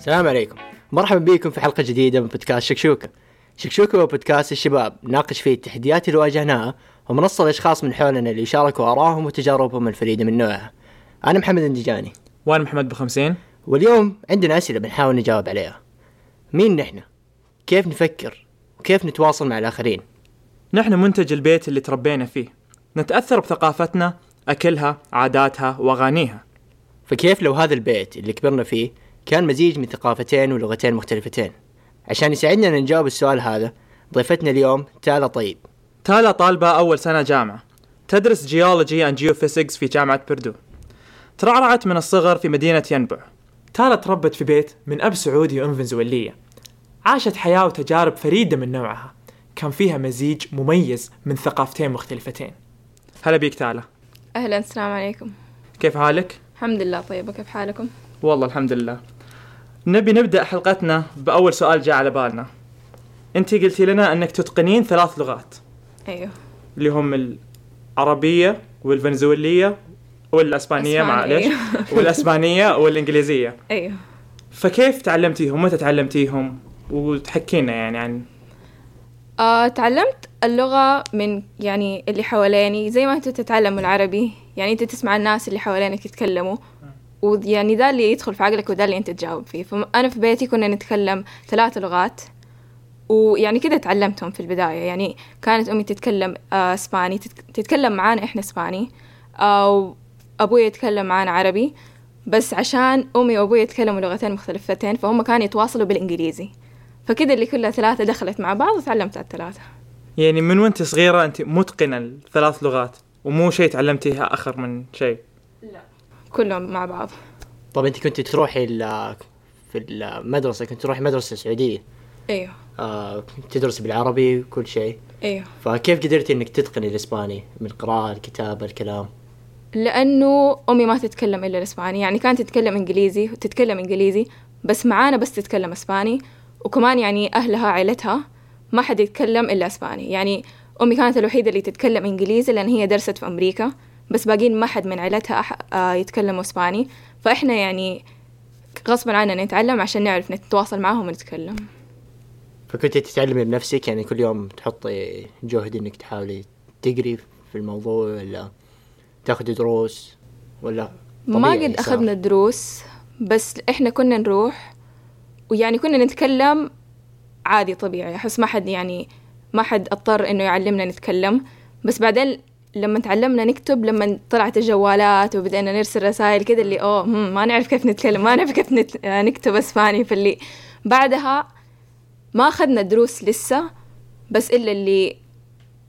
السلام عليكم. مرحبا بكم في حلقة جديدة من بودكاست شكشوكة شكشوكة هو بودكاست الشباب ناقش فيه التحديات اللي واجهناها ومنصة الأشخاص من حولنا اللي يشاركوا آرائهم وتجاربهم الفريدة من نوعها. أنا محمد النجاني. وأنا محمد بخمسين واليوم عندنا أسئلة بنحاول نجاوب عليها. مين نحن؟ كيف نفكر؟ وكيف نتواصل مع الآخرين؟ نحن منتج البيت اللي تربينا فيه. نتأثر بثقافتنا أكلها عاداتها وأغانيها. فكيف لو هذا البيت اللي كبرنا فيه كان مزيج من ثقافتين ولغتين مختلفتين؟ عشان يساعدنا إن نجاوب السؤال هذا ضيفتنا اليوم تالا طيب. تالا طالبة أول سنة جامعة. تدرس geology and geophysics في جامعة بردو ترعرعت من الصغر في مدينة ينبع. تالا تربت في بيت من أب سعودي وأم فنزويلية. عاشت حياة وتجارب فريدة من نوعها. كان فيها مزيج مميز من ثقافتين مختلفتين. هلا بيك تالا. أهلا السلام عليكم. كيف حالك؟ الحمد لله طيبة. كيف حالكم؟ والله الحمد لله. نبي نبدأ حلقتنا بأول سؤال جاء على بالنا. أنت قلتي لنا أنك تتقنين ثلاث لغات. أيوه. اللي هم العربية والفنزويلية والأسبانية أسباني، معلش. والأسبانية والإنجليزية. أيوه. فكيف تعلمتيهم؟ متى تعلمتيهم؟ وتحكينا يعني عن آه تعلمت اللغة من يعني اللي حواليني زي ما أنت تتعلم العربي. يعني أنت تسمع الناس اللي حوالينك يتكلموا. ويعني ده اللي يدخل في عقلك وده اللي أنت تجاوب فيه. فأنا في بيتي كنا نتكلم ثلاث لغات ويعني كده تعلمتهم في البداية. يعني كانت أمي تتكلم آه إسباني تت- تتكلم معانا إحنا إسباني آه وأبوي يتكلم معانا عربي. بس عشان أمي وأبوي يتكلموا لغتين مختلفتين فهم كانوا يتواصلوا بالإنجليزي. فكده اللي كلها ثلاثة دخلت مع بعض وتعلمت على الثلاثة. يعني من وأنت صغيرة أنت متقنة الثلاث لغات ومو شيء تعلمتيها آخر من شيء؟ كلهم مع بعض. طب انت كنت تروحي في المدرسة كنت تروحي مدرسة سعودية. أيوه آه تدرس بالعربي وكل شيء. أيوه فكيف قدرتي إنك تتقني الإسباني؟ من القراءة الكتابة الكلام. لأنه أمي ما تتكلم إلا الإسباني. يعني كانت تتكلم إنجليزي وتتكلم إنجليزي بس معانا بس تتكلم إسباني. وكمان يعني أهلها عائلتها ما حد يتكلم إلا إسباني. يعني أمي كانت الوحيدة اللي تتكلم إنجليزي لأن هي درست في أمريكا. بس باقيين ما حد من عائلتها أح... آه يتكلموا إسباني. فإحنا يعني غصبا عننا نتعلم عشان نعرف نتواصل معهم ونتكلم. فكنت تتعلمي بنفسك؟ يعني كل يوم تحطي جهد إنك تحاولي تقري في الموضوع ولا تاخذي دروس ولا ما قد صار؟ أخذنا دروس بس إحنا كنا نروح ويعني كنا نتكلم عادي طبيعي. أحس ما حد يعني ما حد اضطر إنه يعلمنا نتكلم. بس بعدين لما تعلمنا نكتب لما طلعت الجوالات وبدأنا نرسل رسائل كده اللي هم، ما نعرف كيف نتكلم ما نعرف كيف نت... آه، نكتب إسباني. فاللي بعدها ما أخذنا دروس لسه بس إلا اللي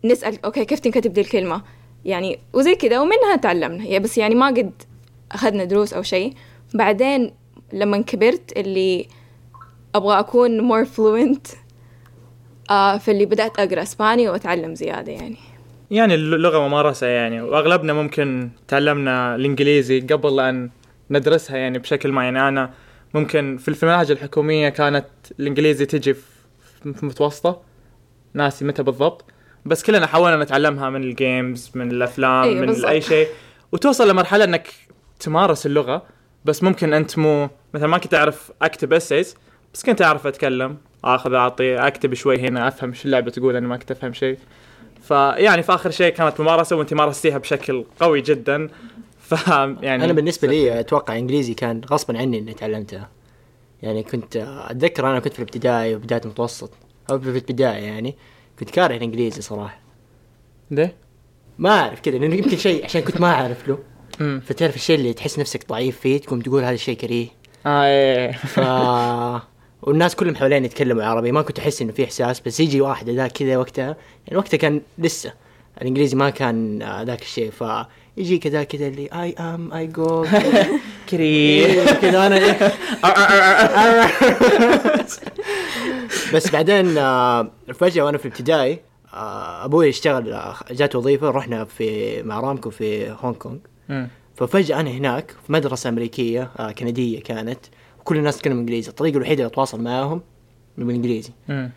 نسأل أوكي كيف تنكتب دي الكلمة؟ يعني وزي كده ومنها تعلمنا. يعني بس يعني ما قد أخذنا دروس أو شيء. بعدين لما كبرت اللي أبغى أكون more fluent آه فاللي بدأت أقرأ إسباني وأتعلم زيادة يعني. يعني اللغة ممارسة يعني. وأغلبنا ممكن تعلمنا الإنجليزي قبل أن ندرسها يعني بشكل ما يعني أنا ممكن في المناهج الحكومية كانت الإنجليزي تجي في في متوسطة. ناسي متى بالضبط. بس كلنا حاولنا نتعلمها من ال games من الأفلام أيوة من بالضبط. أي شيء. وتوصل لمرحلة أنك تمارس اللغة. بس ممكن أنت مو مثلا ما كنت أعرف أكتب essays بس كنت أعرف أتكلم آخذ أعطي أكتب شوي هنا أفهم إيش اللعبة تقول أنا ما كنت أفهم شيء. فيعني في آخر شيء كانت ممارسة وانت مارستيها بشكل قوي جدا. ف يعني أنا بالنسبة لي أتوقع إنجليزي كان غصبا عني إني تعلمتها يعني كنت أتذكر أنا كنت في الابتدائي وبداية المتوسط. أو في الابتدائي يعني كنت كاره الإنجليزي صراحة. ليه؟ ما أعرف كذا لأنه يمكن شيء عشان كنت ما أعرف له. فتعرف الشيء اللي تحس نفسك ضعيف فيه تقوم تقول هذا الشيء كريه. آه إيه. ف والناس كلهم حوالين يتكلموا عربي ما كنت أحس إنه في إحساس بس يجي واحد ذا كذا وقتها يعني وقتها كان لسه الإنجليزي ما كان آه، ذاك الشيء فيجي كذا كذا اللي I am I go كريه كذا أنا بس بعدين آه، فجأة وأنا في الابتدائي آه، أبوي اشتغل جات وظيفة رحنا في مع أرامكو في هونغ كونغ. مم. ففجأة أنا هناك في مدرسة أمريكية آه كندية كانت. وكل الناس تتكلم إنجليزي. الطريقة الوحيدة اللي أتواصل معاهم بالإنجليزي. مم.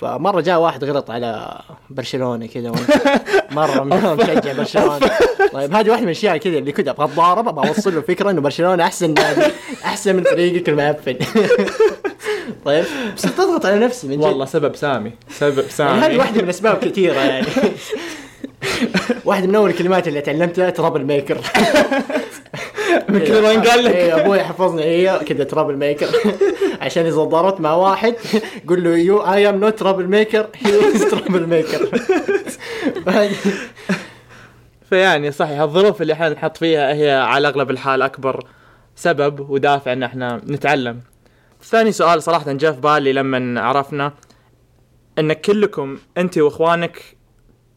فمرة جاء واحد غلط على برشلونة كذا مرة مشجع برشلونة. طيب هذه واحدة من الأشياء كذا اللي كنت أبغى أتضارب أبغى أوصل له فكرة إنه برشلونة أحسن نادي أحسن من فريقك المعفن. طيب بس تضغط على نفسي من جد. والله سبب سامي سبب يعني سامي. هذه واحدة من أسباب كثيرة يعني. واحدة من أول الكلمات اللي تعلمتها ترابل ميكر من كذا ما قال لك إيه، أبوي حفظني هي كذا trouble maker عشان إذا ضربت مع واحد قول له you I am not trouble maker he is trouble maker فيعني صحيح الظروف اللي إحنا نحط فيها هي على أغلب الحال أكبر سبب ودافع إن إحنا نتعلم. ثاني سؤال صراحة جاء في بالي لما عرفنا إن كلكم أنت وإخوانك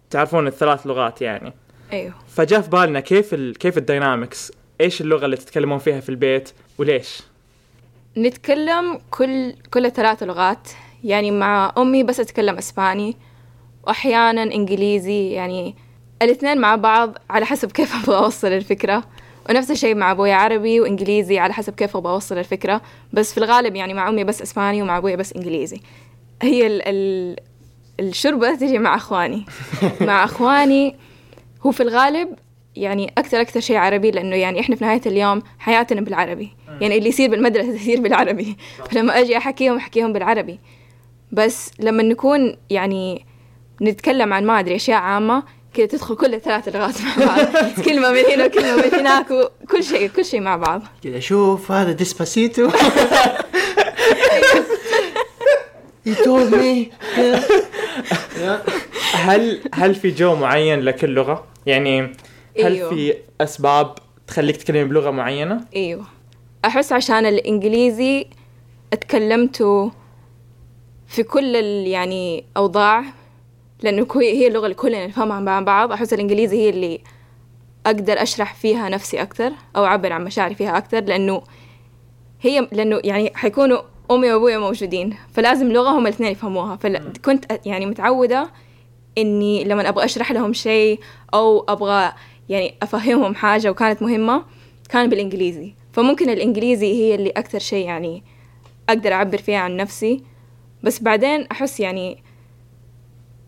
تعرفون الثلاث لغات يعني. أيوه فجاء في بالنا كيف ال... كيف ال dynamics؟ إيش اللغة اللي تتكلمون فيها في البيت وليش؟ نتكلم كل كل ثلاث لغات. يعني مع أمي بس أتكلم أسباني وأحيانا إنجليزي. يعني الإثنين مع بعض على حسب كيف أبغى أوصل الفكرة. ونفس الشيء مع أبوي عربي وإنجليزي على حسب كيف أبغى أوصل الفكرة. بس في الغالب يعني مع أمي بس أسباني ومع أبوي بس إنجليزي. هي ال ال الشربة تجي مع أخواني. مع أخواني هو في الغالب يعني أكثر أكثر شيء عربي لأنه يعني إحنا في نهاية اليوم حياتنا بالعربي. يعني اللي يصير بالمدرسة يصير بالعربي. فلما أجي أحكيهم أحكيهم بالعربي. بس لما نكون يعني نتكلم عن ما أدري أشياء عامة كذا تدخل كل الثلاث لغات مع بعض. كلمة من هنا وكلمة من هناك وكل شيء كل شيء مع بعض. كذا شوف هذا ديسباسيتو. He told me. هل هل في جو معين لكل لغة؟ يعني هل أيوه. في أسباب تخليك تتكلمي بلغة معينة؟ إيوه أحس عشان الإنجليزي أتكلمته في كل ال يعني أوضاع لأنه هي اللغة اللي كلنا نفهمها مع بعض أحس الإنجليزي هي اللي أقدر أشرح فيها نفسي أكثر أو أعبر عن مشاعري فيها أكثر لأنه هي لأنه يعني حيكونوا أمي وابوي موجودين فلازم لغه هم الاثنين يفهموها فكنت يعني متعودة إني لما أبغى أشرح لهم شيء أو أبغى يعني أفهمهم حاجة وكانت مهمة كان بالإنجليزي. فممكن الإنجليزي هي اللي أكثر شيء يعني أقدر أعبر فيها عن نفسي. بس بعدين أحس يعني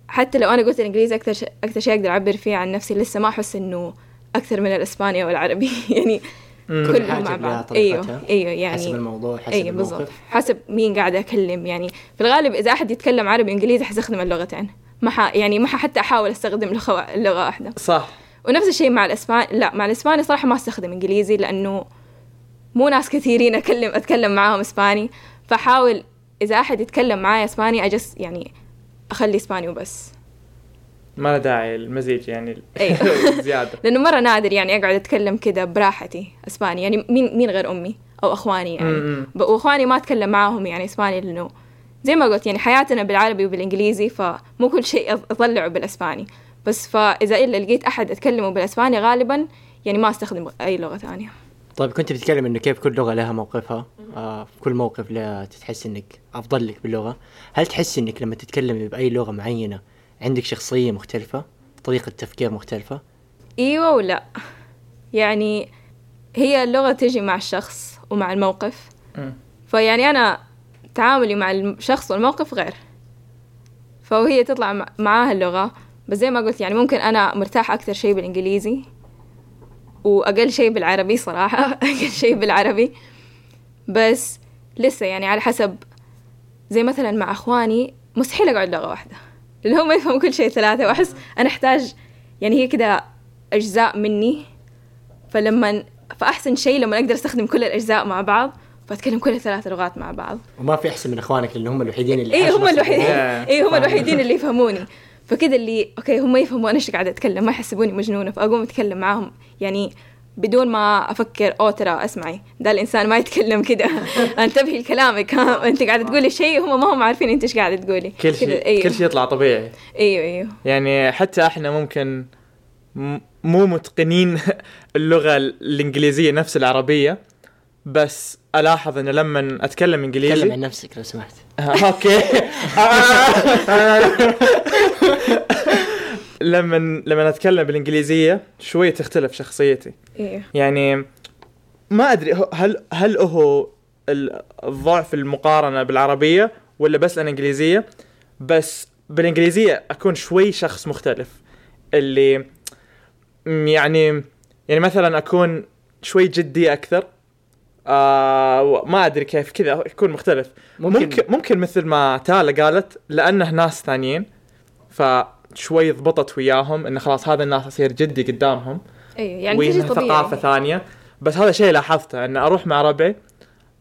حتى لو أنا قلت الإنجليزي أكثر شيء أكثر شيء أقدر أعبر فيه عن نفسي لسه ما أحس إنه أكثر من الإسباني أو العربي. يعني. كل كلهم حاجة مع لها بعض. طريقتها. أيوه أيوه يعني حسب الموضوع حسب أيوه الموقف. بالضبط. حسب مين قاعد اكلم يعني في الغالب إذا أحد يتكلم عربي وإنجليزي حستخدم اللغتين. ما ح... يعني ما ح- حتى أحاول أستخدم لغه لغة واحدة. صح. ونفس الشيء مع الاسباني لا مع الإسباني صراحة ما أستخدم إنجليزي لأنه مو ناس كثيرين اكلم أتكلم معاهم إسباني. فحاول إذا أحد يتكلم معايا إسباني اجس يعني أخلي إسباني وبس. ما له داعي المزيج يعني أيوه. زيادة لأنه مرة نادر يعني أقعد أتكلم كذا براحتي إسباني. يعني مين مين غير أمي أو أخواني يعني. وأخواني ما أتكلم معاهم يعني إسباني لأنه زي ما قلت يعني حياتنا بالعربي وبالإنجليزي فمو كل شيء اطلعه بالإسباني. بس فإذا إلا لقيت أحد أتكلمه بالأسباني غالبا يعني ما أستخدم أي لغة ثانية. طيب كنت بتتكلم إنه كيف كل لغة لها موقفها؟ آه في كل موقف لا تحس إنك أفضل لك باللغة. هل تحس إنك لما تتكلمي بأي لغة معينة عندك شخصية مختلفة؟ طريقة تفكير مختلفة؟ إيوه ولا. يعني هي اللغة تجي مع الشخص ومع الموقف. فيعني أنا تعاملي مع الشخص والموقف غير. فهي تطلع مع- معاها اللغة. بس زي ما قلت يعني ممكن أنا مرتاح أكثر شيء بالإنجليزي وأقل شيء بالعربي صراحة أقل شيء بالعربي. بس لسه يعني على حسب زي مثلا مع أخواني مستحيل أقعد لغة واحدة لأن هم يفهموا كل شيء ثلاثة وأحس أنا أحتاج يعني هي كده أجزاء مني. فلما فأحسن شيء لما أقدر أستخدم كل الأجزاء مع بعض فأتكلم كل الثلاث لغات مع بعض. وما في أحسن من إخوانك لأن هم الوحيدين اللي اي عاشوا هم الوحيدين. اي هم. الوحيدين اللي يفهموني. فكذا اللي أوكي هم يفهموا أنا إيش قاعدة أتكلم ما يحسبوني مجنونة فأقوم أتكلم معاهم. يعني بدون ما أفكر أوه ترى اسمعي ده الإنسان ما يتكلم كذا انتبهي لكلامك. أنت قاعدة تقولي شيء هم ما هم عارفين أنت إيش قاعدة تقولي. كل شيء أيوه. كل شيء يطلع طبيعي. أيوه أيوه. يعني حتى إحنا ممكن مو متقنين اللغة الإنجليزية نفس العربية بس ألاحظ إنه لما أتكلم تكلم إنجليزي عن نفسك لو سمحت. أوكي. لما لما أتكلم بالإنجليزية شوي تختلف شخصيتي. أيوه يعني ما أدري هل هل هو ال- الضعف المقارنة بالعربية ولا بس أنا إنجليزية؟ بس بالإنجليزية أكون شوي شخص مختلف. اللي يعني يعني مثلا أكون شوي جدي أكثر. آه ما أدري كيف كذا يكون مختلف. ممكن- ممكن ممكن, مثل ما تالا قالت لأنه ناس ثانيين فشوي ضبطت وياهم انه خلاص هذا الناس يصير جدي قدامهم. أيوه يعني تجي وإنها طبيعي. ثقافة ثانية. بس هذا شيء لاحظته إن أروح مع ربعي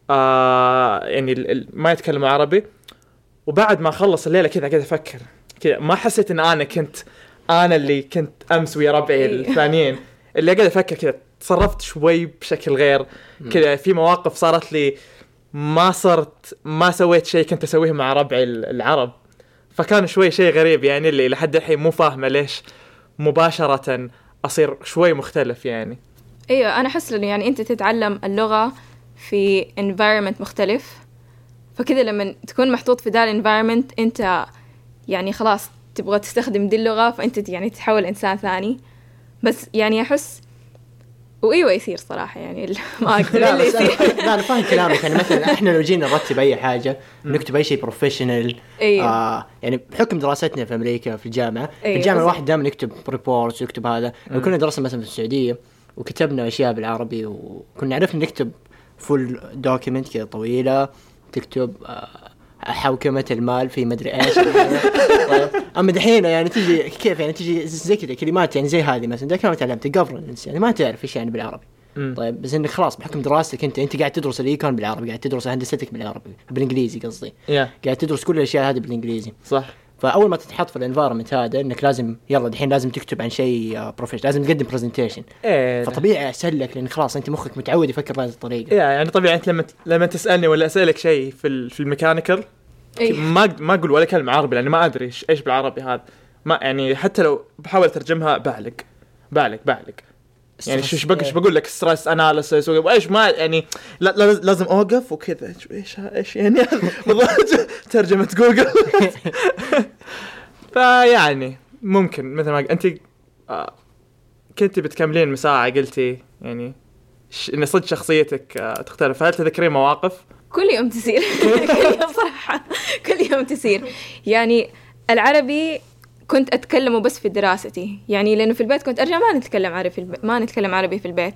آه يعني ما يتكلموا عربي وبعد ما اخلص الليلة كذا قاعد أفكر. كذا ما حسيت إن أنا كنت أنا اللي كنت أمس ويا ربعي إيه. الثانيين. اللي قاعد أفكر كذا تصرفت شوي بشكل غير كذا. في مواقف صارت لي ما صرت ما سويت شيء كنت أسويه مع ربعي ال- العرب. فكان شوي شيء غريب يعني اللي لحد الحين مو فاهمة ليش مباشرة أصير شوي مختلف يعني. أيوه أنا أحس إنه يعني أنت تتعلم اللغة في environment مختلف. فكذا لما تكون محطوط في ذا ال environment أنت يعني خلاص تبغى تستخدم دي اللغة فأنت يعني تتحول إنسان ثاني. بس يعني أحس وإيوه يصير صراحة يعني ال- ما أقدر لا يصير لا أنا فاهم كلامك. يعني مثلا إحنا لو جينا نرتب أي حاجة نكتب أي شيء professional إيوه. آه يعني بحكم دراستنا في أمريكا في الجامعة أيوة، في الجامعة. الواحد دائما يكتب reports ويكتب هذا. لو كنا درسنا مثلا في السعودية وكتبنا أشياء بالعربي وكنا عرفنا نكتب full document كذا طويلة تكتب آه حوكمة المال في مدري إيش. أما دحين يعني تجي كيف يعني تجي زي كذا كلمات يعني زي هذه مثلا ذاك ما تعلمت governance يعني ما تعرف إيش يعني بالعربي. طيب بس إنك خلاص بحكم دراستك أنت أنت قاعد تدرس ال econ بالعربي قاعد تدرس هندستك بالعربي بالإنجليزي قصدي. قاعد تدرس كل الأشياء هذه بالإنجليزي. صح. فأول ما تتحط في ال environment هذا إنك لازم يلا دحين لازم تكتب عن شيء professional لازم تقدم presentation إيه. فطبيعي اسهل لك لأن خلاص أنت مخك متعود يفكر بهذه الطريقة. yeah يعني طبيعي أنت لما لما تسألني ولا أسألك شيء في ال- في ال mechanical أيوة. ما ما أقول ولا كلمة عربي لأني ما أدري إيش- إيش بالعربي هذا. ما يعني حتى لو بحاول أترجمها بعلق بعلق بعلق. يعني شو إيش بق- إيش بقول لك؟ stress analysis وإيش ما يعني لا لا لازم أوقف وكذا. إيش- إيش إيش يعني؟ بالضبط ترجمة جوجل. فيعني ممكن مثل ما انت آه، كنتي بتكملين مساعة قلتي يعني ش- إن صدق شخصيتك آه، تختلف. هل تذكرين مواقف؟ كل يوم تصير كل يوم صراحة. كل يوم تصير يعني العربي كنت أتكلمه بس في دراستي. يعني لأنه في البيت كنت أرجع ما نتكلم عربي في البيت ما نتكلم عربي في البيت.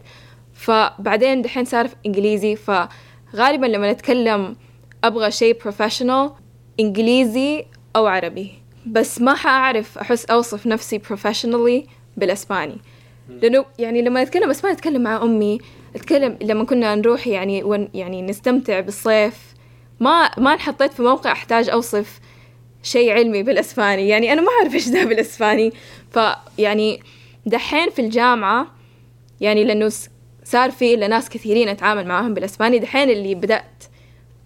فبعدين دحين صار في إنجليزي فغالبا لما نتكلم أبغى شيء بروفيشنال إنجليزي أو عربي. بس ما حأعرف أحس أوصف نفسي professionally بالأسباني. لأنه يعني لما اتكلم اسباني اتكلم مع أمي اتكلم لما كنا نروح يعني ون يعني نستمتع بالصيف. ما ما انحطيت في موقع أحتاج أوصف شيء علمي بالاسباني. يعني أنا ما أعرف إيش ده بالاسباني. فيعني دحين في الجامعة يعني لأنه صار في إلا ناس كثيرين أتعامل معاهم بالاسباني. دحين اللي بدأت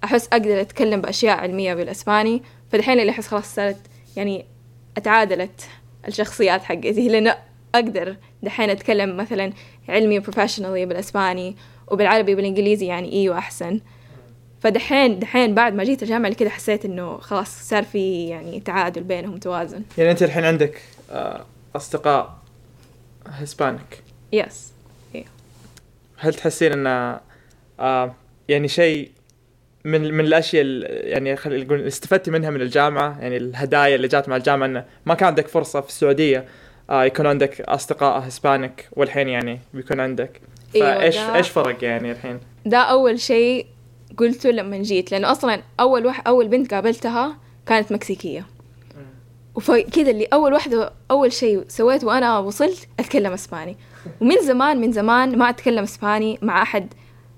أحس أقدر أتكلم بأشياء علمية بالاسباني. فدحين اللي أحس خلاص صارت يعني أتعادلت الشخصيات حقتي. لأنه أقدر دحين أتكلم مثلا علمي بروفيشنالي بالاسباني وبالعربي بالانجليزي يعني إيوه أحسن. فدحين دحين بعد ما جيت الجامعة كده حسيت إنه خلاص صار في يعني تعادل بينهم توازن. يعني أنت الحين عندك آه، أصدقاء Hispanic yes هل تحسين إن آه، يعني شيء من من الأشياء ال- يعني خلينا نقول استفدتي منها من الجامعة؟ يعني الهدايا اللي جات مع الجامعة إنه ما كان عندك فرصة في السعودية آه، يكون عندك أصدقاء Hispanic والحين يعني بيكون عندك. أيوة، فايش إيش فرق يعني الحين؟ ده أول شيء قلته لما جيت لأنه أصلا أول واحد أول بنت قابلتها كانت مكسيكية. وكذا اللي أول واحدة أول شيء سويت وأنا وصلت أتكلم إسباني. ومن زمان من زمان ما أتكلم إسباني مع أحد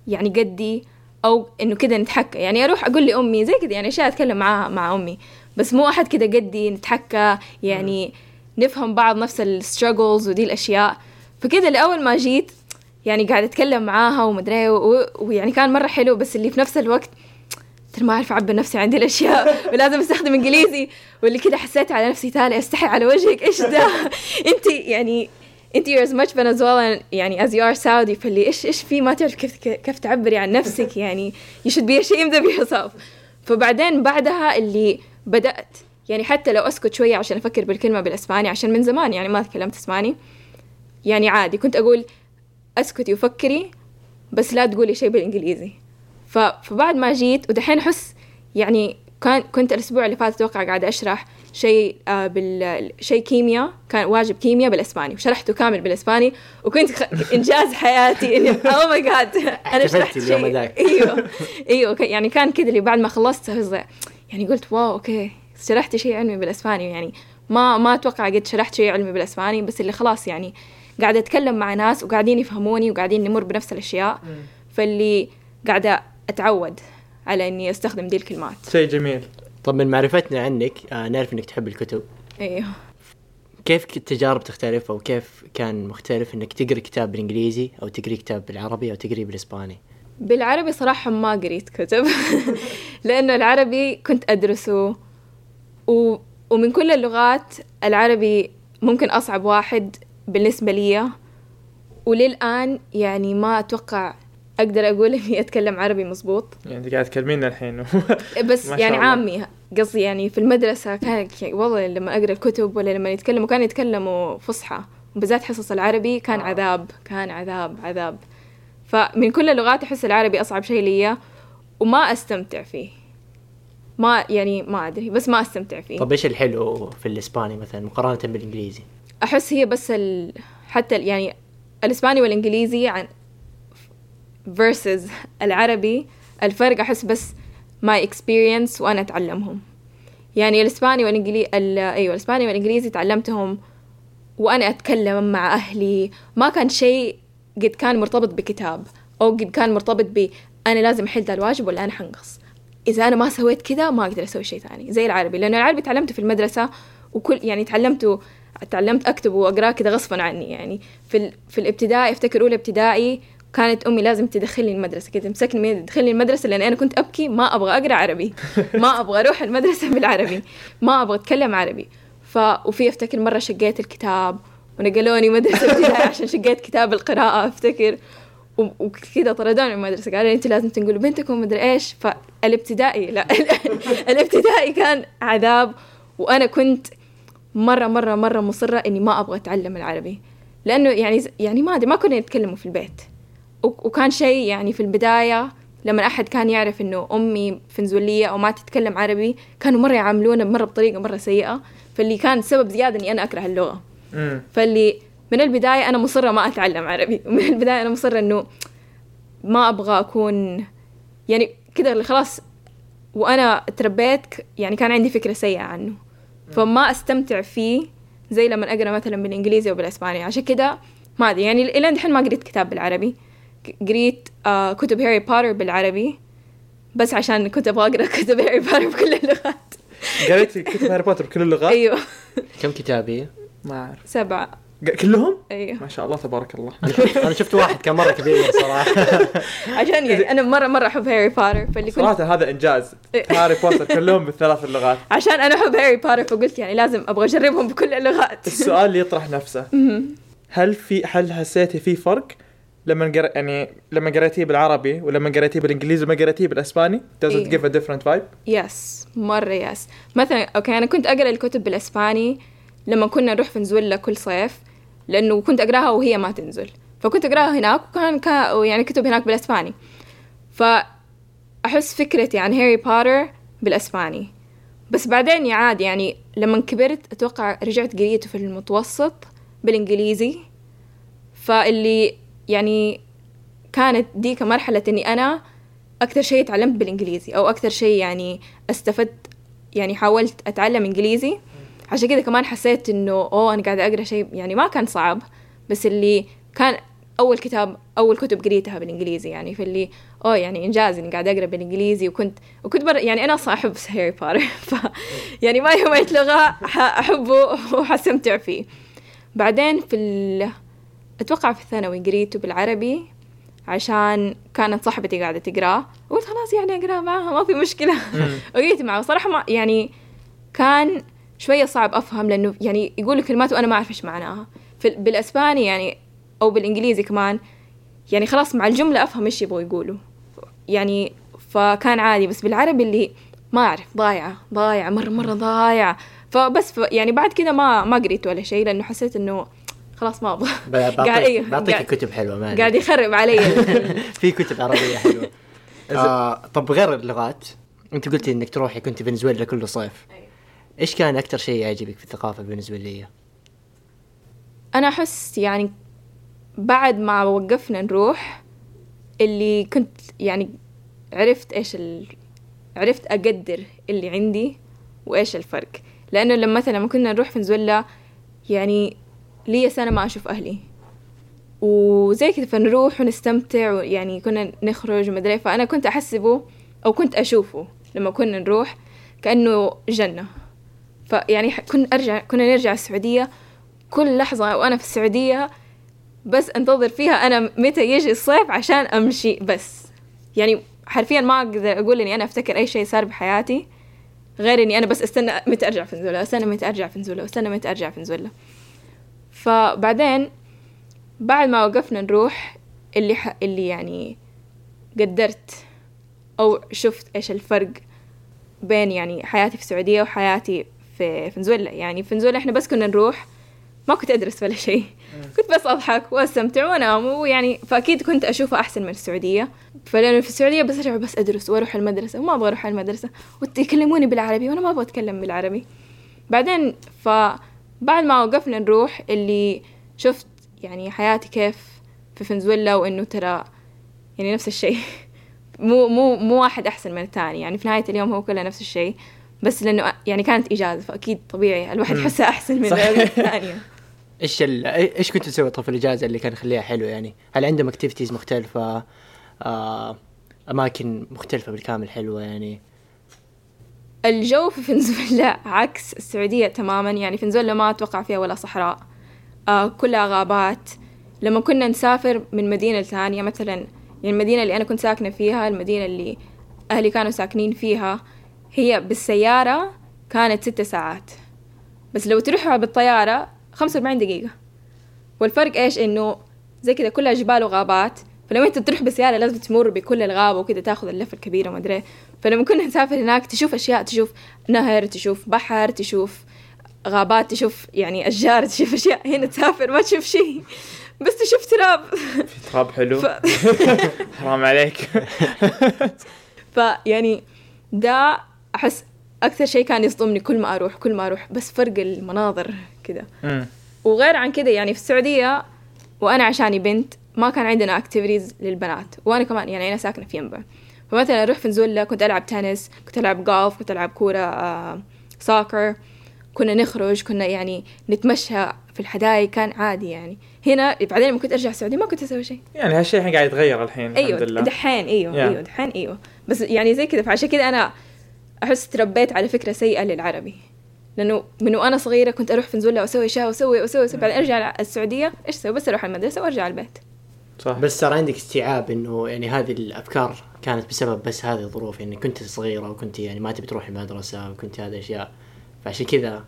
يعني قدي أو إنه كذا نتحكى. يعني أروح أقول لأمي زي كذا يعني أشياء أتكلم معاها مع أمي. بس مو أحد كذا قدي نتحكى يعني نفهم بعض نفس الستراجلز ودي الأشياء. فكذا لأول ما جيت يعني قاعد أتكلم معاها ومدري إيه، ويعني كان مرة حلو بس اللي في نفس الوقت ما أعرف أعبر نفسي عن دي الأشياء ولازم أستخدم إنجليزي واللي كده حسيت على نفسي تالي أستحي على وجهك إيش ده؟ انت يعني انت you're as much Venezuelan يعني as you are Saudi فاللي إيش إيش في؟ ما تعرف كيف كيف تعبري عن نفسك يعني you should be ashamed of yourself. فبعدين بعدها اللي بدأت يعني حتى لو أسكت شوية عشان أفكر بالكلمة بالإسباني عشان من زمان يعني ما تكلمت إسباني يعني عادي كنت أقول أسكتي وفكري بس لا تقولي شيء بالإنجليزي. فبعد ما جيت ودحين أحس يعني كان كنت الأسبوع اللي فات أتوقع قاعدة أشرح شيء آه بال شيء كيمياء كان واجب كيمياء بالإسباني وشرحته كامل بالإسباني وكنت خ... إنجاز حياتي اني oh my God أنا شرحت اليوم شيء هذاك. أيوه أيوه ك- يعني كان كذا اللي بعد ما خلصت يعني قلت wow okay شرحت شيء علمي بالإسباني يعني ما ما أتوقع قد شرحت شيء علمي بالإسباني بس اللي خلاص يعني قاعدة أتكلم مع ناس وقاعدين يفهموني وقاعدين نمر بنفس الأشياء فاللي قاعدة أتعود على إني أستخدم دي الكلمات. شيء جميل. طب من معرفتنا عنك آه نعرف إنك تحب الكتب. أيوه كيف التجارب تختلف أو كيف كان مختلف إنك تقري كتاب بالإنجليزي أو تقري كتاب بالعربي أو تقري بالإسباني؟ بالعربي صراحة ما قريت كتب لأنه العربي كنت أدرسه و... ومن كل اللغات العربي ممكن أصعب واحد بالنسبة لي. وللآن يعني ما أتوقع أقدر أقول إني أتكلم عربي مظبوط. يعني قاعد تكلمينا الحين بس يعني. عامي قصدي يعني في المدرسة كان والله لما أقرأ الكتب ولا لما يتكلموا كانوا يتكلموا فصحى. وبالذات حصص العربي كان آه. عذاب كان عذاب عذاب. فمن كل اللغات أحس العربي أصعب شيء لي وما أستمتع فيه. ما يعني ما أدري بس ما أستمتع فيه. طب إيش الحلو في الإسباني مثلا مقارنة بالإنجليزي؟ أحس هي بس ال... حتى. يعني الإسباني والإنجليزي عن versus العربي الفرق أحس بس my experience وأنا أتعلمهم. يعني الإسباني والإنجليزي ال... أيوة الإسباني والإنجليزي تعلمتهم وأنا أتكلم مع أهلي. ما كان شيء قد كان مرتبط بكتاب أو قد كان مرتبط ب أنا لازم أحل ذا الواجب ولا أنا حنقص. إذا أنا ما سويت كذا ما أقدر أسوي شيء ثاني زي العربي. لأنه العربي تعلمته في المدرسة وكل يعني تعلمته تعلمت أكتب وأقرأ كذا غصبا عني يعني في ال... في الابتدائي أفتكر أولى ابتدائي كانت أمي لازم تدخلني المدرسة كذا تمسكني من يدي تدخلني المدرسة لأن أنا كنت أبكي ما أبغى أقرأ عربي ما أبغى أروح المدرسة بالعربي ما أبغى أتكلم عربي. ف وفي أفتكر مرة شقيت الكتاب ونقلوني مدرسة ابتدائي عشان شقيت كتاب القراءة أفتكر. و- وكذا طردوني من المدرسة قالوا أنت لازم تنقلوا بنتكم مدري إيش. فالابتدائي لا الابتدائي كان عذاب وأنا كنت مرة مرة مرة مصرة إني ما أبغى أتعلم العربي. لأنه يعني يعني ما أدري ما كنا نتكلموا في البيت. وكان شيء يعني في البداية لما أحد كان يعرف إنه أمي فنزولية أو ما تتكلم عربي كانوا مرة يعاملونا مرة بطريقة مرة سيئة. فاللي كان سبب زيادة إني أنا أكره اللغة. فاللي من البداية أنا مصرة ما أتعلم عربي. ومن البداية أنا مصرة إنه ما أبغى أكون يعني كذا اللي خلاص. وأنا تربيت يعني كان عندي فكرة سيئة عنه. فما أستمتع فيه زي لما أقرأ مثلا بالإنجليزي أو بالإسباني. عشان كده ما أدري يعني إلى الحين ما قريت كتاب بالعربي. قريت آه كتب هاري بوتر بالعربي. بس عشان كنت أبغى أقرأ كتب هاري بوتر بكل اللغات. قريتي كتب هاري بوتر بكل اللغات؟ أيوه. كم كتاب هي؟ ما أعرف. سبعة. ق- كلهم؟ أيوه. ما شاء الله تبارك الله. أنا شفت أنا واحد كان مرة كبير صراحة. عشان يعني أنا مرة مرة أحب هاري بوتر فاللي كنت صراحة هذا إنجاز. إيه. هاري بوتر كلهم بالثلاث اللغات. عشان أنا أحب هاري بوتر فقلت يعني لازم أبغى أجربهم بكل اللغات. السؤال اللي يطرح نفسه. هل في هل حسيتي في فرق لما قر... يعني لما قريتيه بالعربي ولما قريتيه بالإنجليزي وما قريتيه بالإسباني؟ Does it إيه. give a different vibe? yes مرة yes مثلا okay أنا كنت أقرأ الكتب بالإسباني لما كنا نروح فنزويلا كل صيف لأنه كنت أقراها وهي ما تنزل. فكنت أقراها هناك وكان كا يعني كتب هناك بالإسباني. فأحس فكرتي عن هاري بوتر بالإسباني. بس بعدين yeah عادي يعني لما كبرت أتوقع رجعت قريته في المتوسط بالإنجليزي. فاللي يعني كانت ديك مرحلة إني أنا أكثر شيء تعلمت بالإنجليزي أو أكثر شيء يعني استفدت يعني حاولت أتعلم إنجليزي. عشان كذا كمان حسيت إنه أوه أنا قاعدة أقرأ شيء يعني ما كان صعب بس اللي كان أول كتاب أول كتب قريتها بالإنجليزي يعني فاللي أوه يعني إنجاز إني قاعدة أقرأ بالإنجليزي وكنت وكنت بر يعني أنا أصلا أحب هاري بوتر ف يعني ما يوم ح- أحبه وحستمتع فيه. بعدين في ال... أتوقع في الثانوي قريته بالعربي عشان كانت صاحبتي قاعدة تقرأه قلت خلاص يعني أقراه معاها ما في مشكلة. وقريت معها صراحة ما يعني كان شوية صعب أفهم لأنه يعني يقولوا كلمات وأنا ما أعرف إيش معناها. في بالإسباني يعني أو بالإنجليزي كمان يعني خلاص مع الجملة أفهم إيش يبغوا يقولوا. يعني فكان عادي بس بالعربي اللي ما أعرف ضايعة ضايعة مرة مرة ضايعة. فبس ف يعني بعد كذا ما ما قريت ولا شيء لأنه حسيت إنه خلاص ما قاعد- بعطيك كتب حلوة ما قاعد يخرب علي. في كتب عربية حلوة. آه طب غير اللغات أنت قلتي إنك تروحي كنت فنزويلا كل صيف. إيش كان أكثر شيء يعجبك في الثقافة الفنزويلية؟ أنا أحس يعني بعد ما وقفنا نروح اللي كنت يعني عرفت إيش ال... عرفت أقدر اللي عندي وإيش الفرق. لأنه لما مثلا لما كنا نروح فنزويلا يعني لي سنة ما أشوف أهلي. وزي كذا فنروح ونستمتع ويعني كنا نخرج ومدري فأنا كنت أحسبه أو كنت أشوفه لما كنا نروح كأنه جنة. فيعني كنا أرجع كنا نرجع السعودية كل لحظة وأنا في السعودية بس أنتظر فيها أنا متى يجي الصيف عشان أمشي بس. يعني حرفيا ما أقدر أقول إني أنا أفتكر أي شيء صار بحياتي غير إني أنا بس أستنى متى أرجع فنزولا أستنى متى أرجع فنزولا أستنى متى أرجع فنزولا فبعدين بعد ما وقفنا نروح اللي ح... اللي يعني قدرت أو شفت إيش الفرق بين يعني حياتي في السعودية وحياتي في فنزويلا. يعني في فنزويلا إحنا بس كنا نروح ما كنت أدرس ولا شيء. كنت بس أضحك وأستمتع وأنام. ويعني فأكيد كنت أشوفها أحسن من السعودية. فلأنه في السعودية بس أرجع بس أدرس وأروح المدرسة وما أبغى أروح المدرسة. ويكلموني بالعربي وأنا ما أبغى أتكلم بالعربي. بعدين فبعد ما وقفنا نروح اللي شفت يعني حياتي كيف في فنزويلا وإنه ترى يعني نفس الشيء. مو مو مو واحد أحسن من الثاني. يعني في نهاية اليوم هو كله نفس الشيء. بس لأنه يعني كانت إجازة فأكيد طبيعي الواحد يحسها أحسن من الثانية إيش ال... إيش كنت تسوي في الاجازه اللي كان يخليها حلو يعني؟ هل عندهم اكتيفيتيز مختلفة؟ آه... أماكن مختلفة بالكامل حلوة يعني؟ الجو في فنزويلا عكس السعودية تماما يعني فنزويلا ما أتوقع فيها ولا صحراء آه كلها غابات لما كنا نسافر من مدينة ثانية مثلا يعني المدينة اللي أنا كنت ساكنة فيها المدينة اللي أهلي كانوا ساكنين فيها هي بالسيارة كانت ست ساعات. بس لو تروحها بالطيارة خمسة وأربعين دقيقة. والفرق إيش؟ إنه زي كذا كلها جبال وغابات. فلما أنت تروح بسيارة لازم تمر بكل الغابة وكذا تاخذ اللفة الكبيرة ما أدري. فلما كنا نسافر هناك تشوف أشياء تشوف نهر تشوف بحر تشوف غابات تشوف يعني أشجار تشوف أشياء. هنا تسافر ما تشوف شيء. بس تشوف تراب. في تراب حلو. ف... حرام عليك. فيعني ده أحس أكثر شيء كان يصدمني كل ما أروح كل ما أروح بس فرق المناظر كذا وغير عن كذا يعني في السعودية وأنا عشاني بنت ما كان عندنا اكتيفيتيز للبنات وأنا كمان يعني أنا ساكنة في ينبع. فمثلا أروح في نزولا كنت ألعب تنس كنت ألعب جولف كنت ألعب كورة آه ساكر كنا نخرج كنا يعني نتمشى في الحدائق كان عادي يعني. هنا بعدين لما كنت أرجع السعودية ما كنت أسوي شيء. يعني هالشيء الحين قاعد يتغير الحين أيوه الحمد لله. دحين أيوه yeah. أيوه دحين أيوه. بس يعني زي كذا فعشان كذا أنا أحس تربيت على فكرة سيئة للعربي. لأنه من وأنا صغيرة كنت أروح فنزولا وأسوي اشياء وأسوي وأسوي, وأسوي. بعدين أرجع السعودية إيش أسوي؟ بس أروح المدرسة وأرجع البيت. صح. بس صار عندك استيعاب إنه يعني هذه الأفكار كانت بسبب بس هذه الظروف يعني كنت صغيرة وكنت يعني ما تبي تروح المدرسة وكنت هذه الاشياء فعشان كذا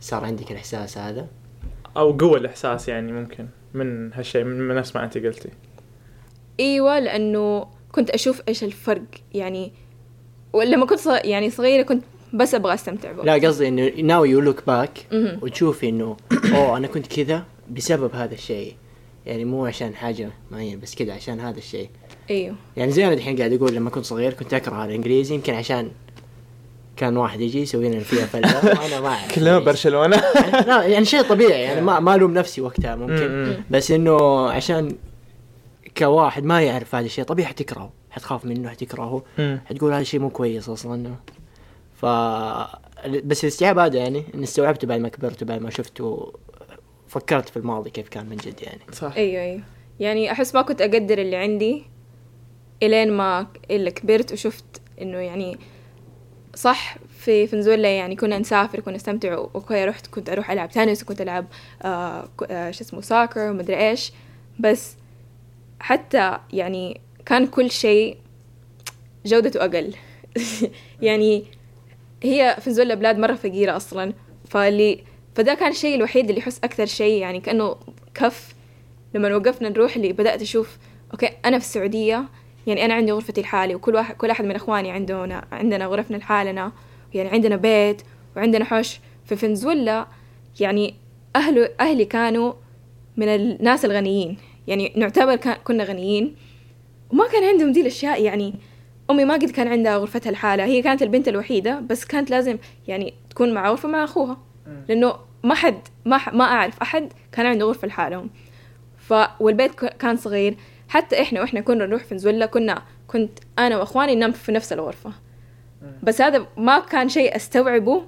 صار عندك الإحساس هذا؟ أو قوة الإحساس يعني ممكن من هالشيء من نفس ما أنت قلتي. إيوه لأنه كنت أشوف إيش الفرق. يعني ولما كنت صغ... يعني صغيرة كنت بس أبغى أستمتع بوقت. لا قصدي إنه now you look back وتشوفي إنه أوه أنا كنت كذا بسبب هذا الشيء. يعني مو عشان حاجة معينة بس كذا عشان هذا الشيء. أيوه. يعني زي أنا الحين قاعد أقول لما كنت صغير كنت أكره الإنجليزي يمكن عشان كان واحد يجي يسوي لنا فيها فله وأنا ما أعرف كلنا برشلونة. لا يعني شيء طبيعي يعني ما ما ألوم نفسي وقتها ممكن. بس إنه عشان كواحد ما يعرف هذا الشيء. طبيعي حتكرهه حتخاف منه حتكرهه حتقول هذا الشيء مو كويس أصلا. ف بس الاستيعاب هذا يعني إني استوعبته بعد ما كبرت وبعد ما شفته فكرت في الماضي كيف كان من جد يعني. صح. أيوه أيوه. يعني أحس ما كنت أقدر اللي عندي إلين ما إلا كبرت وشفت إنه يعني صح في فنزويلا يعني كنا نسافر كنا نستمتع okay رحت كنت أروح ألعب تنس وكنت ألعب آه آه شو اسمه soccer ومدري إيش. بس حتى يعني كان كل شيء جودته أقل. يعني هي فنزويلا بلاد مرة فقيرة أصلا. فاللي فده كان الشيء الوحيد اللي يحس أكثر شيء يعني كأنه كف. لما وقفنا نروح اللي بدأت أشوف okay أنا في السعودية يعني أنا عندي غرفتي لحالي وكل واحد كل أحد من إخواني عندنا عندنا غرفنا لحالنا يعني عندنا بيت وعندنا حوش. في فنزويلا يعني أهله أهلي كانوا من الناس الغنيين. يعني نعتبر كنا غنيين. وما كان عندهم دي الأشياء يعني أمي ما قد كان عندها غرفتها لحالها. هي كانت البنت الوحيدة بس كانت لازم يعني تكون مع غرفة مع أخوها. لأنه ما حد ما ح- ما أعرف أحد كان عنده غرفة لحالهم. ف والبيت كان صغير. حتى إحنا وإحنا كنا نروح فنزويلا كنا كنت أنا وأخواني ننام في نفس الغرفة. بس هذا ما كان شيء أستوعبه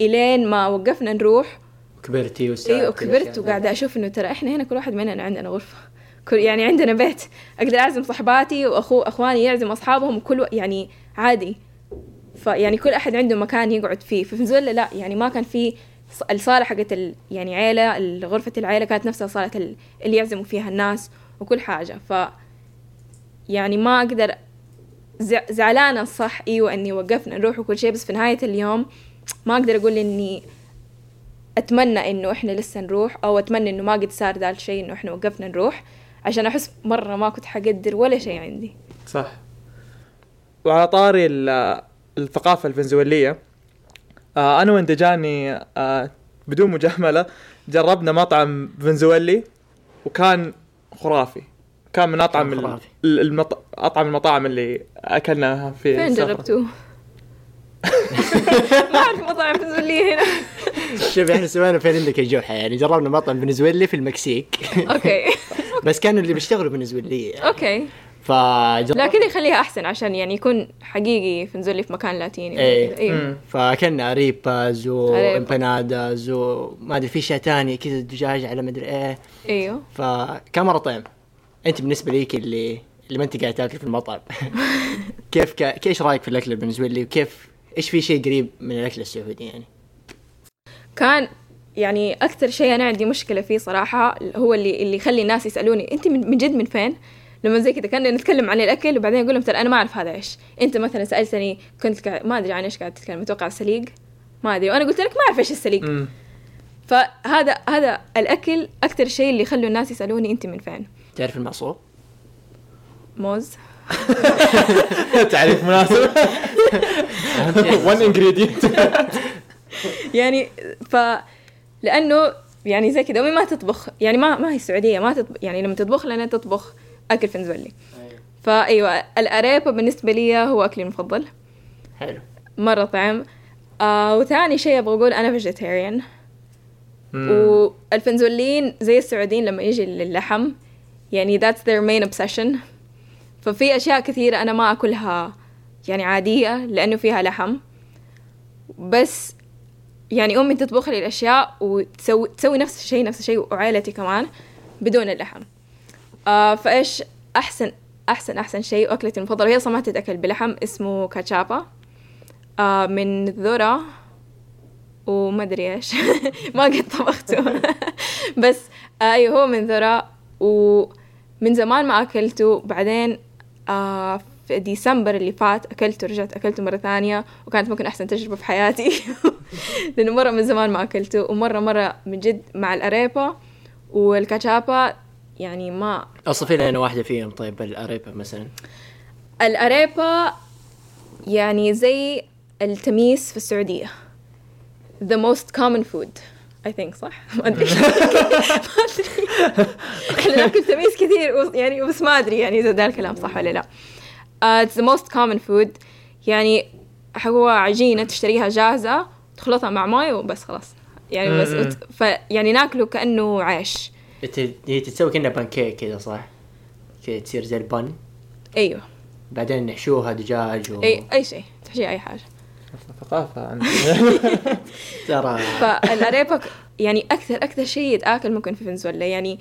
إلين ما وقفنا نروح كبرتي واستوعبتي أيوه كبرت الأشياء. وقاعدة أشوف إنه ترى إحنا هنا كل واحد مننا عندنا غرفة. كل يعني عندنا بيت. أقدر أعزم صحباتي وأخو أخواني يعزم أصحابهم وكل يعني عادي. فيعني كل أحد عنده مكان يقعد فيه. في فنزويلا لا يعني ما كان في الصالة حقت ال يعني عيلة غرفة العيلة كانت نفسها صالة ال- اللي يعزموا فيها الناس وكل حاجة. ف يعني ما أقدر زع- زعلانة صح أيوة إني وقفنا نروح وكل شيء بس في نهاية اليوم ما أقدر أقول إني أتمنى إنه إحنا لسه نروح أو أتمنى إنه ما قد صار ذا الشيء إنه إحنا وقفنا نروح عشان أحس مرة ما كنت حقدر ولا شيء عندي صح وعلى طاري ال- الثقافة الفنزويلية آه أنا وإندجاني آه بدون مجاملة جربنا مطعم فنزويلي وكان خرافي كان من خرافي. ال- المط... أطعم المطاعم اللي أكلناها في فين. جربتوه؟ ما أعرف مطاعم فنزويلية هنا شوف إحنا سوينا فين عندك يا جوحة يعني جربنا مطعم فنزويلي في المكسيك. okay. بس كانوا اللي بيشتغلوا فنزويلية okay. فجرب لكن يخليها أحسن عشان يعني يكون حقيقي فنزولي في مكان لاتيني. إيه. أيوه مم. فاكلنا arepas arepa. و empanadas وما أدري في اشياء ثانية كذا دجاج على مدري إيه. إيوه. فكان مرة طعم أنت بالنسبة ليك اللي اللي ما أنت قاعد تاكل في المطعم. كيف ك... إيش رأيك في الأكل الفنزويلي؟ وكيف إيش في شيء قريب من الأكل السعودي يعني؟ كان يعني أكثر شيء أنا عندي مشكلة فيه صراحة هو اللي اللي يخلي الناس يسألوني أنت من من جد من فين؟ لما زي كذا كنا نتكلم عن الأكل وبعدين أقول لهم ترى أنا ما أعرف هذا إيش. أنت مثلا سألتني كنت قاعد ما أدري عن إيش قاعد تتكلم أتوقع السليق؟ ما أدري. وأنا قلت لك ما أعرف إيش السليق. فهذا هذا الأكل أكثر شيء اللي يخلوا الناس يسألوني أنت من فين؟ تعرف المعصوب؟ موز. تعريف مناسب؟ One ingredient. يعني ف لأنه يعني زي كذا امي ما تطبخ يعني ما ما هي السعودية ما تطبخ يعني لما تطبخ لنا تطبخ أكل فنزويلي. فايوه ال arepa بالنسبة لي هو أكلي المفضل. حلو. مرة طعم. آه وثاني شيء أبغى أقول أنا vegetarian. والفنزويليين زي السعوديين لما يجي للحم يعني that's their main obsession. ففي أشياء كثيرة أنا ما أكلها يعني عادية لأنه فيها لحم. بس يعني أمي تطبخ لي الأشياء وتسوي تسوي نفس الشيء نفس الشيء وعائلتي كمان بدون اللحم. آه فإيش أحسن أحسن أحسن شيء؟ وأكلتي المفضلة هي أصلا ما تتأكل بلحم اسمه كاتشابا. آه من ذرة وما أدري إيش. ما قد طبخته. بس آه، أيوه هو من ذرة ومن زمان ما أكلته. بعدين آه في ديسمبر اللي فات أكلته رجعت أكلته مرة ثانية وكانت ممكن أحسن تجربة في حياتي. لأنه مرة من زمان ما أكلته ومرة مرة من جد مع ال arepa وال cachapa يعني ما اوصفي لنا واحدة فيهم طيب ال arepa مثلا. ال arepa يعني زي التميس في السعودية. The most common food I think صح؟ ما أدري. إحنا ناكل تميس كثير يعني بس ما أدري يعني إذا ده الكلام صح ولا لا. Uh, it's the most common food. يعني هو عجينة تشتريها جاهزة تخلطها مع موية وبس خلاص. يعني بس مم. وت- فيعني ناكله كأنه عيش. هي تتسوي كأنها بانكيك كذا صح؟ كذا تصير زي البن. أيوه. بعدين نحشوها دجاج و... أي أي شيء تحشي أي حاجة. ثقافة. ترى. فال arepa يعني أكثر أكثر شيء يتآكل ممكن في فنزويلا. يعني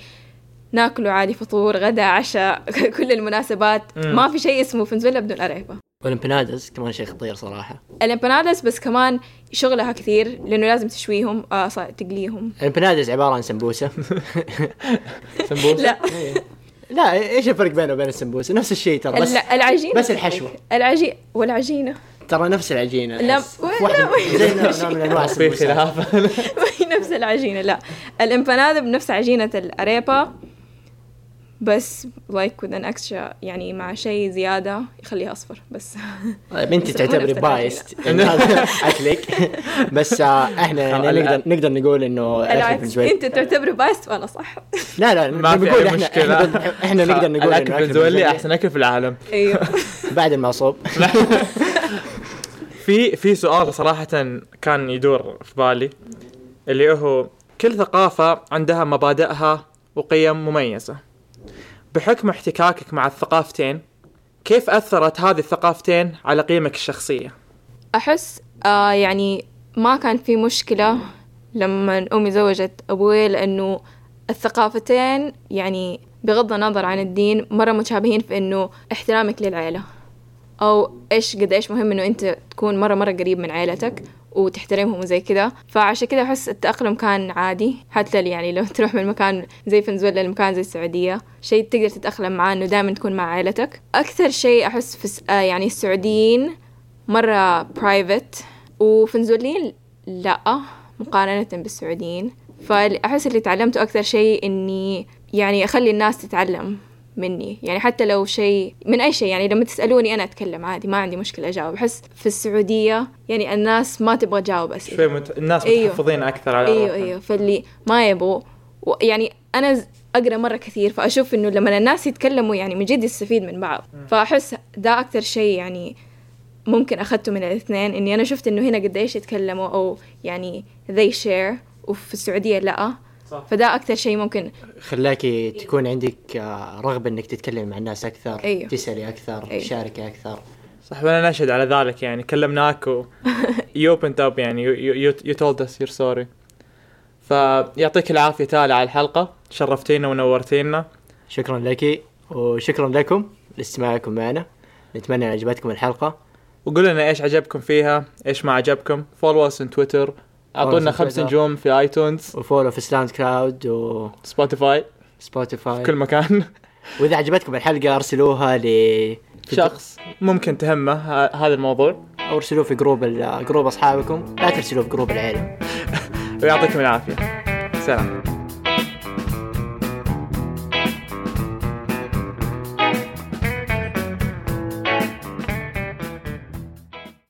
ناكله عادي فطور غدا عشاء كل المناسبات. مم. ما في شيء اسمه فنزويلا بدون arepa وال empanadas كمان شيء خطير صراحة. ال empanadas بس كمان شغلها كثير لأنه لازم تشويهم آه صح تقليهم. ال empanadas عبارة عن سمبوسة. سمبوسة؟ لا لا إيش الفرق بينه وبين السمبوسة؟ نفس الشيء ترى بس ال- العجينة. بس الحشوة. العجين والعجينة. ترى نفس العجينة لا، لا، زي نوع نوع من انواع في خلاف. ما هي نفس العجينة لا. ال empanada بنفس عجينة ال arepa. بس like with an extra يعني مع شيء زيادة يخليها أصفر. بس طيب أنت تعتبري biased إن هذا أكلك. بس آه، إحنا يعني. نقدر نقدر نقول إنه أنت تعتبره biased وأنا صح. لا لا ما في بنقول أي إحنا مشكلة. إحنا, إحنا نقدر نقول إنه الفنزويلي أحسن أكل في العالم. أيوه. بعد المعصوب. في في في سؤال صراحة كان يدور في بالي اللي هو كل ثقافة عندها مبادئها وقيم مميزة. بحكم احتكاكك مع الثقافتين كيف أثرت هذه الثقافتين على قيمك الشخصية؟ أحس آه يعني ما كان في مشكلة لما أمي زوجت أبوي لأنه الثقافتين يعني بغض النظر عن الدين مرة متشابهين في إنه احترامك للعيلة أو إيش قد إيش مهم إنه أنت تكون مرة مرة قريب من عيلتك وتحترمهم وزي كذا فعشان كذا أحس التأقلم كان عادي. حتى يعني لو تروح من مكان زي فنزويلا لمكان زي السعودية شيء تقدر تتأقلم معاه إنه دائما تكون مع عائلتك. أكثر شيء أحس في آه يعني السعوديين مرة برايفت وفنزويليين لأ مقارنة بالسعوديين. فأحس اللي تعلمته أكثر شيء إني يعني أخلي الناس تتعلم. مني. يعني حتى لو شيء من أي شيء يعني لما تسألوني أنا أتكلم عادي ما عندي مشكلة أجاوب. أحس في السعودية يعني الناس ما تبغى تجاوب أسئلة. شوي مت... الناس أيوه. متحفظين أكثر على أيوه روحهم. أيوه. فاللي ما يبغوا و- يعني أنا ز- أقرأ مرة كثير فأشوف إنه لما الناس يتكلموا يعني من جد يستفيد من بعض. فأحس ده أكثر شيء يعني ممكن أخذته من الاثنين. إني أنا شفت إنه هنا قديش يتكلموا أو يعني they share وفي السعودية لأ. صح. فده أكثر شيء ممكن خلاكي تكون عندك آه، رغبة إنك تتكلم مع الناس أكثر أيوه. تسألي أكثر أيوه. تشاركي أكثر صح وأنا نشهد على ذلك يعني كلمناك و you opened up يعني you told us you're sorry فيعطيك العافية تالي على الحلقة شرفتينا ونورتينا شكرا لك وشكرا لكم لاستماعكم معنا نتمنى أن عجبتكم الحلقة وقول لنا إيش عجبكم فيها إيش ما عجبكم us on تويتر أعطونا خمس. نجوم في iTunes و follow في SoundCloud Spotify و Spotify في كل مكان. وإذا عجبتكم الحلقة أرسلوها ل شخص ممكن تهمه ه- هذا الموضوع. أو ارسلوه في group group أصحابكم. لا ترسلوه في group العيلة. ويعطيكم العافية. سلام.